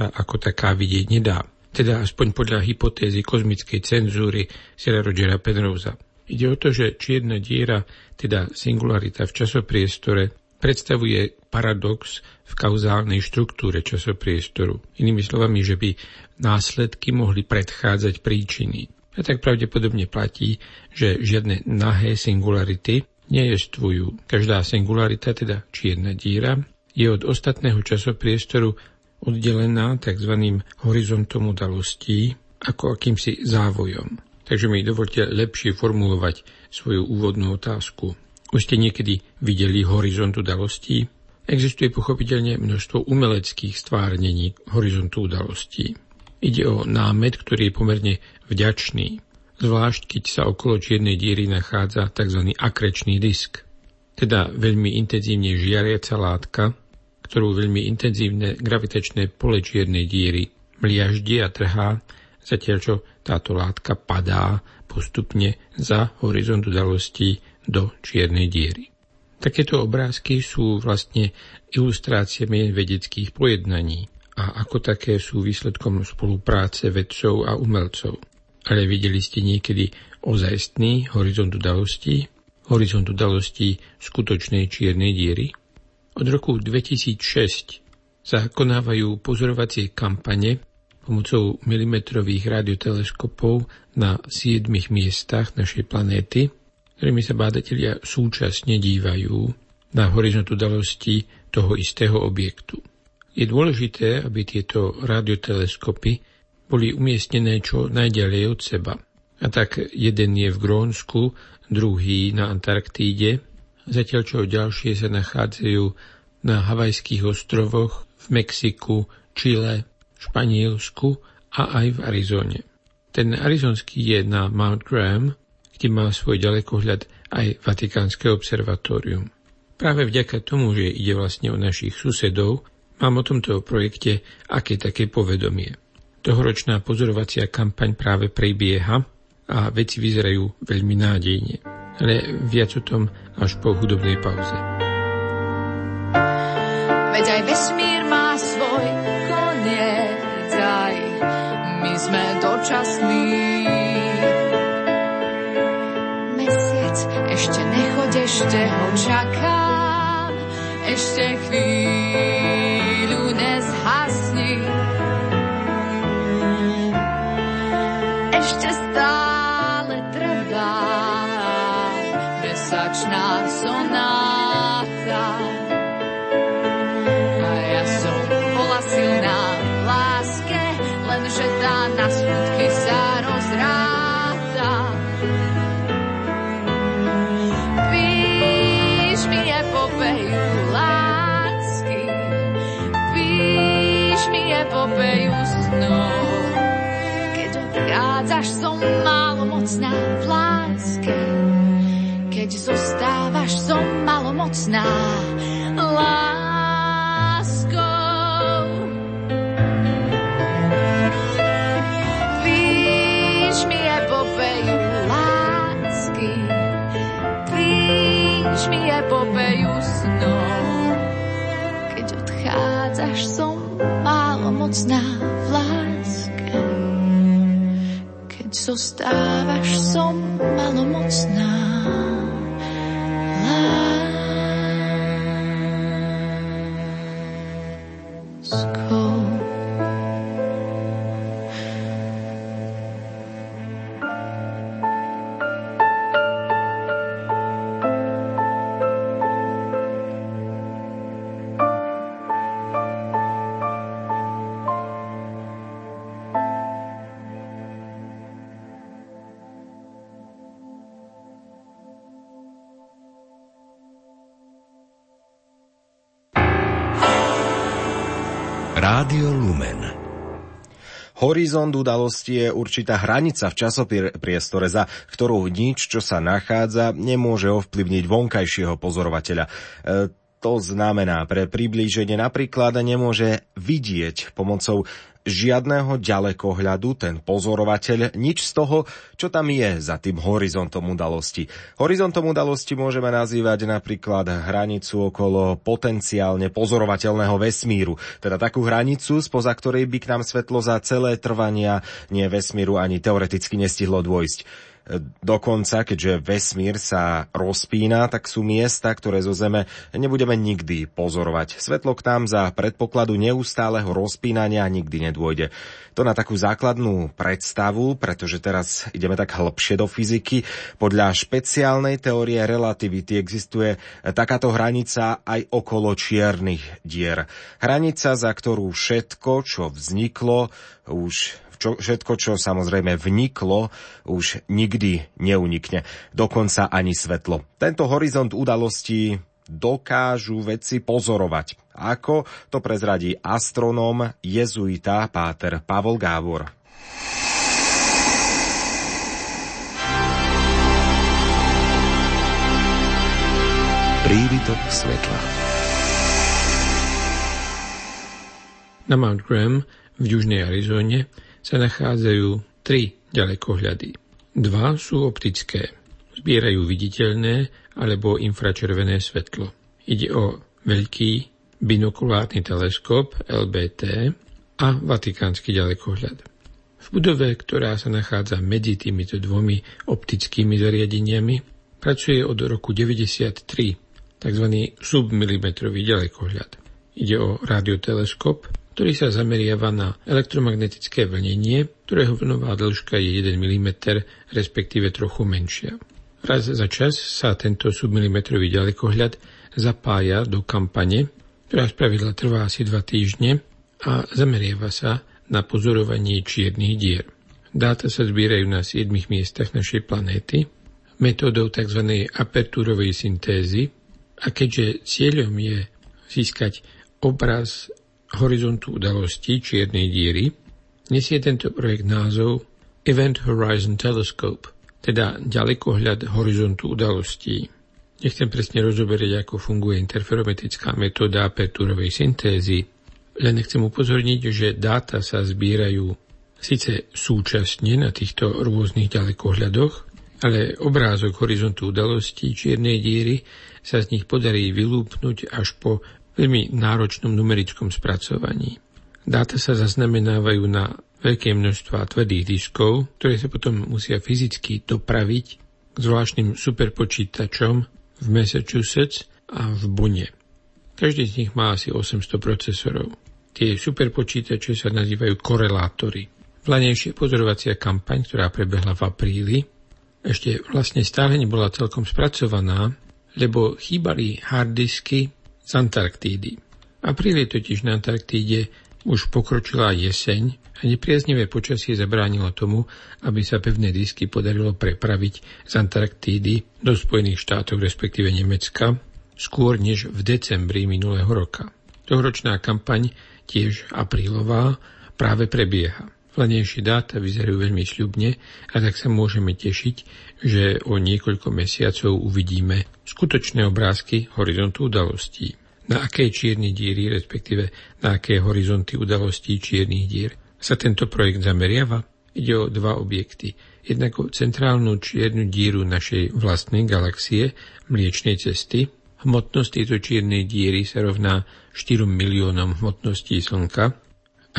sa ako taká vidieť nedá. Teda aspoň podľa hypotézy kozmickej cenzúry Sira Rogera Penrose. Ide o to, že čierna diera, teda singularita v časopriestore, predstavuje paradox v kauzálnej štruktúre časopriestoru. Inými slovami, že by následky mohli predchádzať príčiny. A tak pravdepodobne platí, že žiadne nahé singularity nejestvujú. Každá singularita, teda čierna díra, je od ostatného časopriestoru oddelená tzv. horizontom udalostí ako akýmsi závojom. Takže mi dovolte lepšie formulovať svoju úvodnú otázku. Už ste niekedy videli horizont udalostí? Existuje pochopiteľne množstvo umeleckých stvárnení horizontu udalostí. Ide o námet, ktorý je pomerne vďačný, zvlášť keď sa okolo čiernej diery nachádza tzv. akrečný disk, teda veľmi intenzívne žiariaca látka, ktorú veľmi intenzívne gravitačné pole čiernej díry mliaždí a trhá, zatiaľ čo táto látka padá postupne za horizont udalostí do čiernej diery. Takéto obrázky sú vlastne ilustráciami vedeckých pojednaní a ako také sú výsledkom spolupráce vedcov a umelcov. Ale videli ste niekedy ozajstný horizont udalostí, horizont udalostí skutočnej čiernej diery? Od roku 2006 sa konávajú pozorovacie kampane pomocou milimetrových radioteleskopov na siedmich miestach našej planéty, ktorými sa bádatelia súčasne dívajú na horizont udalostí toho istého objektu. Je dôležité, aby tieto radioteleskopy boli umiestnené čo najďalej od seba. A tak jeden je v Grónsku, druhý na Antarktíde zatiaľ čo ďalšie sa nachádzajú na Havajských ostrovoch, v Mexiku, Čile, Španielsku a aj v Arizone. Ten arizonský je na Mount Graham, kde má svoj ďalekohľad aj Vatikánske observatórium. Práve vďaka tomu, že ide vlastne o našich susedov, mám o tomto projekte aké také povedomie. Tohoročná pozorovacia kampaň práve prebieha a veci vyzerajú veľmi nádejne ale viac o tom až po hudobnej pauze. Veď aj vesmír má svoj koniec, aj my sme dočasní. Mesiac, ešte nechoď, ešte ho čakám, ešte chvíľu nezhasni. Ešte stále sonáta. A ja som bola silná v láske, lenže tá na smutky sa rozráta. Píš mi epopeju lásky, píš mi epopeju snov. Keď odchádzaš, som málo mocná v láske keď som malomocná láskou. Píš mi epopeju lásky, píš mi epopeju snov. Keď odchádzaš, som malomocná v láske. Keď zostávaš, som malomocná Rádio Lumen. Horizont udalosti je určitá hranica v časopriestore, za ktorú nič, čo sa nachádza, nemôže ovplyvniť vonkajšieho pozorovateľa. E, to znamená, pre priblíženie napríklad nemôže vidieť pomocou žiadneho ďalekohľadu, ten pozorovateľ, nič z toho, čo tam je za tým horizontom udalosti. Horizontom udalosti môžeme nazývať napríklad hranicu okolo potenciálne pozorovateľného vesmíru, teda takú hranicu, spoza ktorej by k nám svetlo za celé trvania nie vesmíru ani teoreticky nestihlo dôjsť. Dokonca, keďže vesmír sa rozpína, tak sú miesta, ktoré zo Zeme nebudeme nikdy pozorovať. Svetlo k nám za predpokladu neustáleho rozpínania nikdy nedôjde. To na takú základnú predstavu, pretože teraz ideme tak hlbšie do fyziky. Podľa špeciálnej teórie relativity existuje takáto hranica aj okolo čiernych dier. Hranica, za ktorú všetko, čo vzniklo, už čo, všetko, čo samozrejme vniklo, už nikdy neunikne. Dokonca ani svetlo. Tento horizont udalostí dokážu vedci pozorovať. Ako to prezradí astronóm jezuita Páter Pavol Gávor. Prívitok svetla Na Mount Graham v južnej Arizone sa nachádzajú tri ďalekohľady. Dva sú optické. Zbierajú viditeľné alebo infračervené svetlo. Ide o veľký binokulárny teleskop LBT a vatikánsky ďalekohľad. V budove, ktorá sa nachádza medzi týmito dvomi optickými zariadeniami, pracuje od roku 1993 tzv. submilimetrový ďalekohľad. Ide o radioteleskop, ktorý sa zameriava na elektromagnetické vlnenie, ktorého vlnová dĺžka je 1 mm, respektíve trochu menšia. Raz za čas sa tento submilimetrový ďalekohľad zapája do kampane, ktorá spravidla trvá asi 2 týždne a zameriava sa na pozorovanie čiernych dier. Dáta sa zbierajú na 7 miestach našej planéty metódou tzv. apertúrovej syntézy a keďže cieľom je získať obraz horizontu udalostí čiernej diery, nesie tento projekt názov Event Horizon Telescope, teda ďalekohľad horizontu udalostí. Nechcem presne rozoberieť, ako funguje interferometrická metóda apertúrovej syntézy, len chcem upozorniť, že dáta sa zbierajú síce súčasne na týchto rôznych ďalekohľadoch, ale obrázok horizontu udalostí čiernej diery sa z nich podarí vylúpnuť až po veľmi náročnom numerickom spracovaní. Dáta sa zaznamenávajú na veľké množstva tvrdých diskov, ktoré sa potom musia fyzicky dopraviť k zvláštnym superpočítačom v Massachusetts a v Bune. Každý z nich má asi 800 procesorov. Tie superpočítače sa nazývajú korelátory. Vlanejšia pozorovacia kampaň, ktorá prebehla v apríli, ešte vlastne stále nebola celkom spracovaná, lebo chýbali harddisky z Antarktídy. apríli totiž na Antarktíde už pokročila jeseň a nepriaznivé počasie zabránilo tomu, aby sa pevné disky podarilo prepraviť z Antarktídy do Spojených štátov, respektíve Nemecka, skôr než v decembri minulého roka. Tohoročná kampaň, tiež aprílová, práve prebieha. Vlanejšie dáta vyzerajú veľmi sľubne a tak sa môžeme tešiť, že o niekoľko mesiacov uvidíme skutočné obrázky horizontu udalostí. Na aké čierne díry, respektíve na aké horizonty udalostí čiernych dír sa tento projekt zameriava? Ide o dva objekty. Jednak o centrálnu čiernu díru našej vlastnej galaxie, Mliečnej cesty. Hmotnosť tejto čiernej díry sa rovná 4 miliónom hmotností Slnka,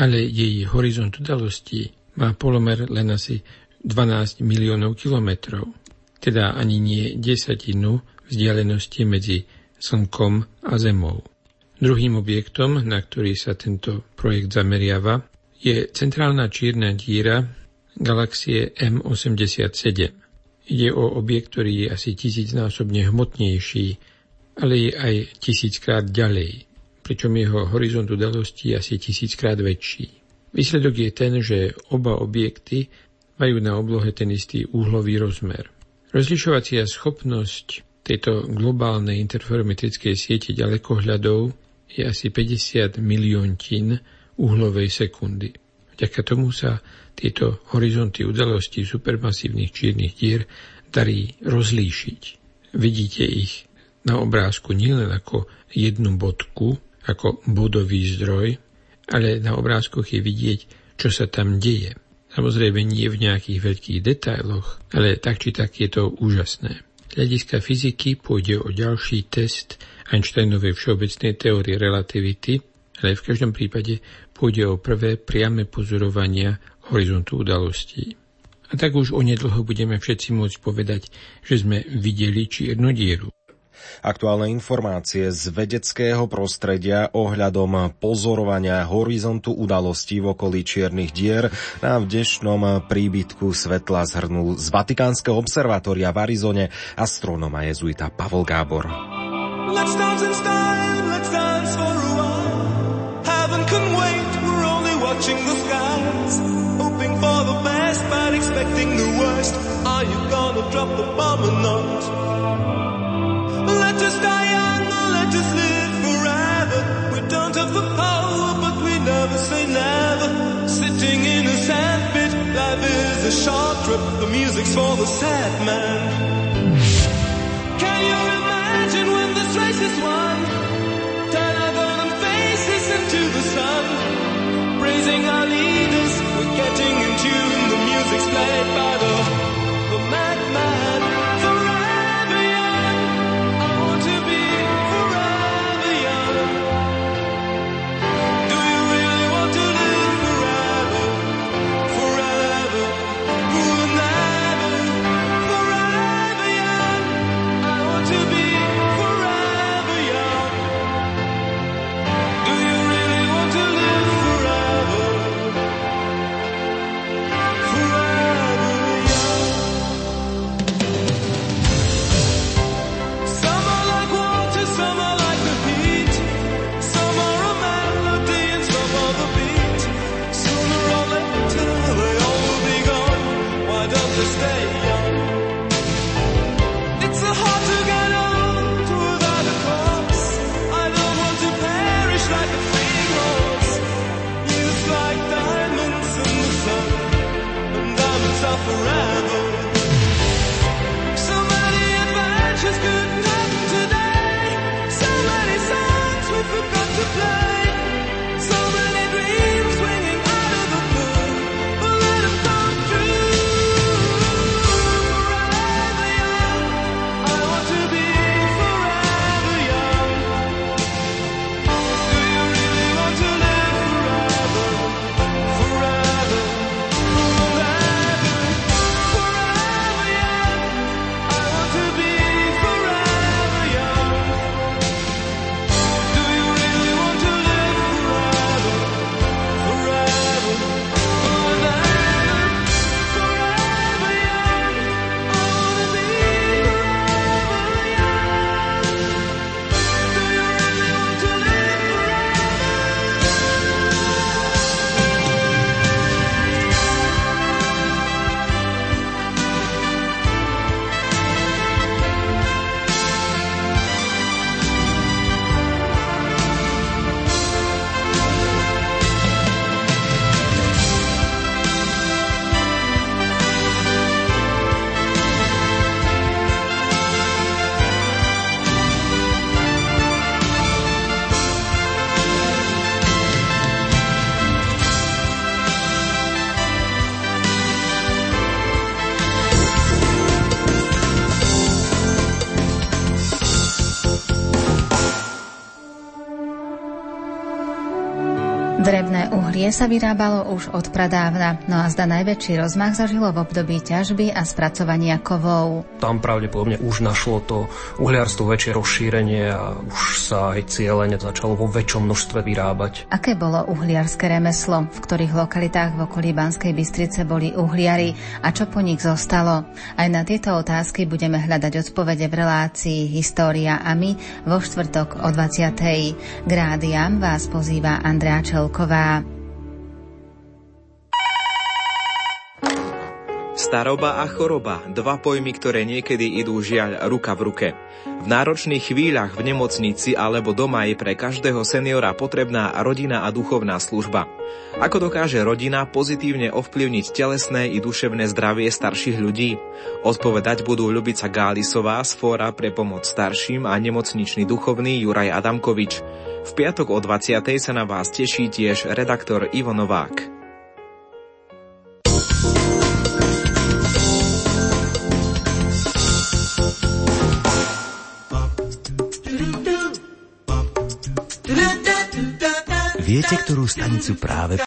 ale jej horizont udalostí má polomer len asi 12 miliónov kilometrov, teda ani nie desatinu vzdialenosti medzi Slnkom a Zemou. Druhým objektom, na ktorý sa tento projekt zameriava, je centrálna čierna díra galaxie M87. Ide o objekt, ktorý je asi tisícnásobne hmotnejší, ale je aj tisíckrát ďalej, pričom jeho horizont udalosti je asi tisíckrát väčší. Výsledok je ten, že oba objekty majú na oblohe ten istý úhlový rozmer. Rozlišovacia schopnosť tejto globálnej interferometrickej siete ďalekohľadov je asi 50 miliontín uhlovej sekundy. Vďaka tomu sa tieto horizonty udalostí supermasívnych čiernych dier darí rozlíšiť. Vidíte ich na obrázku nielen ako jednu bodku, ako bodový zdroj, ale na obrázkoch je vidieť čo sa tam deje. Samozrejme nie v nejakých veľkých detailoch, ale tak či tak je to úžasné. Z hľadiska fyziky pôjde o ďalší test Einsteinovej všeobecnej teórie relativity, ale v každom prípade pôjde o prvé priame pozorovania horizontu udalostí. A tak už onedlho budeme všetci môcť povedať, že sme videli čiernu dieru. Aktuálne informácie z vedeckého prostredia ohľadom pozorovania horizontu udalostí v okolí čiernych dier nám v dnešnom príbytku svetla zhrnul z Vatikánskeho observatória v Arizone astronoma jezuita Pavol Gábor. A drop the bomb or not? Short trip. The music's for the sad man. Can you imagine when this race is won? Drevné uhlie sa vyrábalo už od pradávna, no a zda najväčší rozmach zažilo v období ťažby a spracovania kovov. Tam pravdepodobne už našlo to uhliarstvo väčšie rozšírenie a už sa aj cieľene začalo vo väčšom množstve vyrábať. Aké bolo uhliarské remeslo? V ktorých lokalitách v okolí Banskej Bystrice boli uhliari a čo po nich zostalo? Aj na tieto otázky budeme hľadať odpovede v relácii História a my vo štvrtok o 20. K vás pozýva Andrea Čelková. Staroba a choroba, dva pojmy, ktoré niekedy idú žiaľ ruka v ruke. V náročných chvíľach v nemocnici alebo doma je pre každého seniora potrebná rodina a duchovná služba. Ako dokáže rodina pozitívne ovplyvniť telesné i duševné zdravie starších ľudí? Odpovedať budú Ľubica Gálisová z Fóra pre pomoc starším a nemocničný duchovný Juraj Adamkovič. V piatok o 20. sa na vás teší tiež redaktor Ivo Novák. Viete, ktorú stanicu práve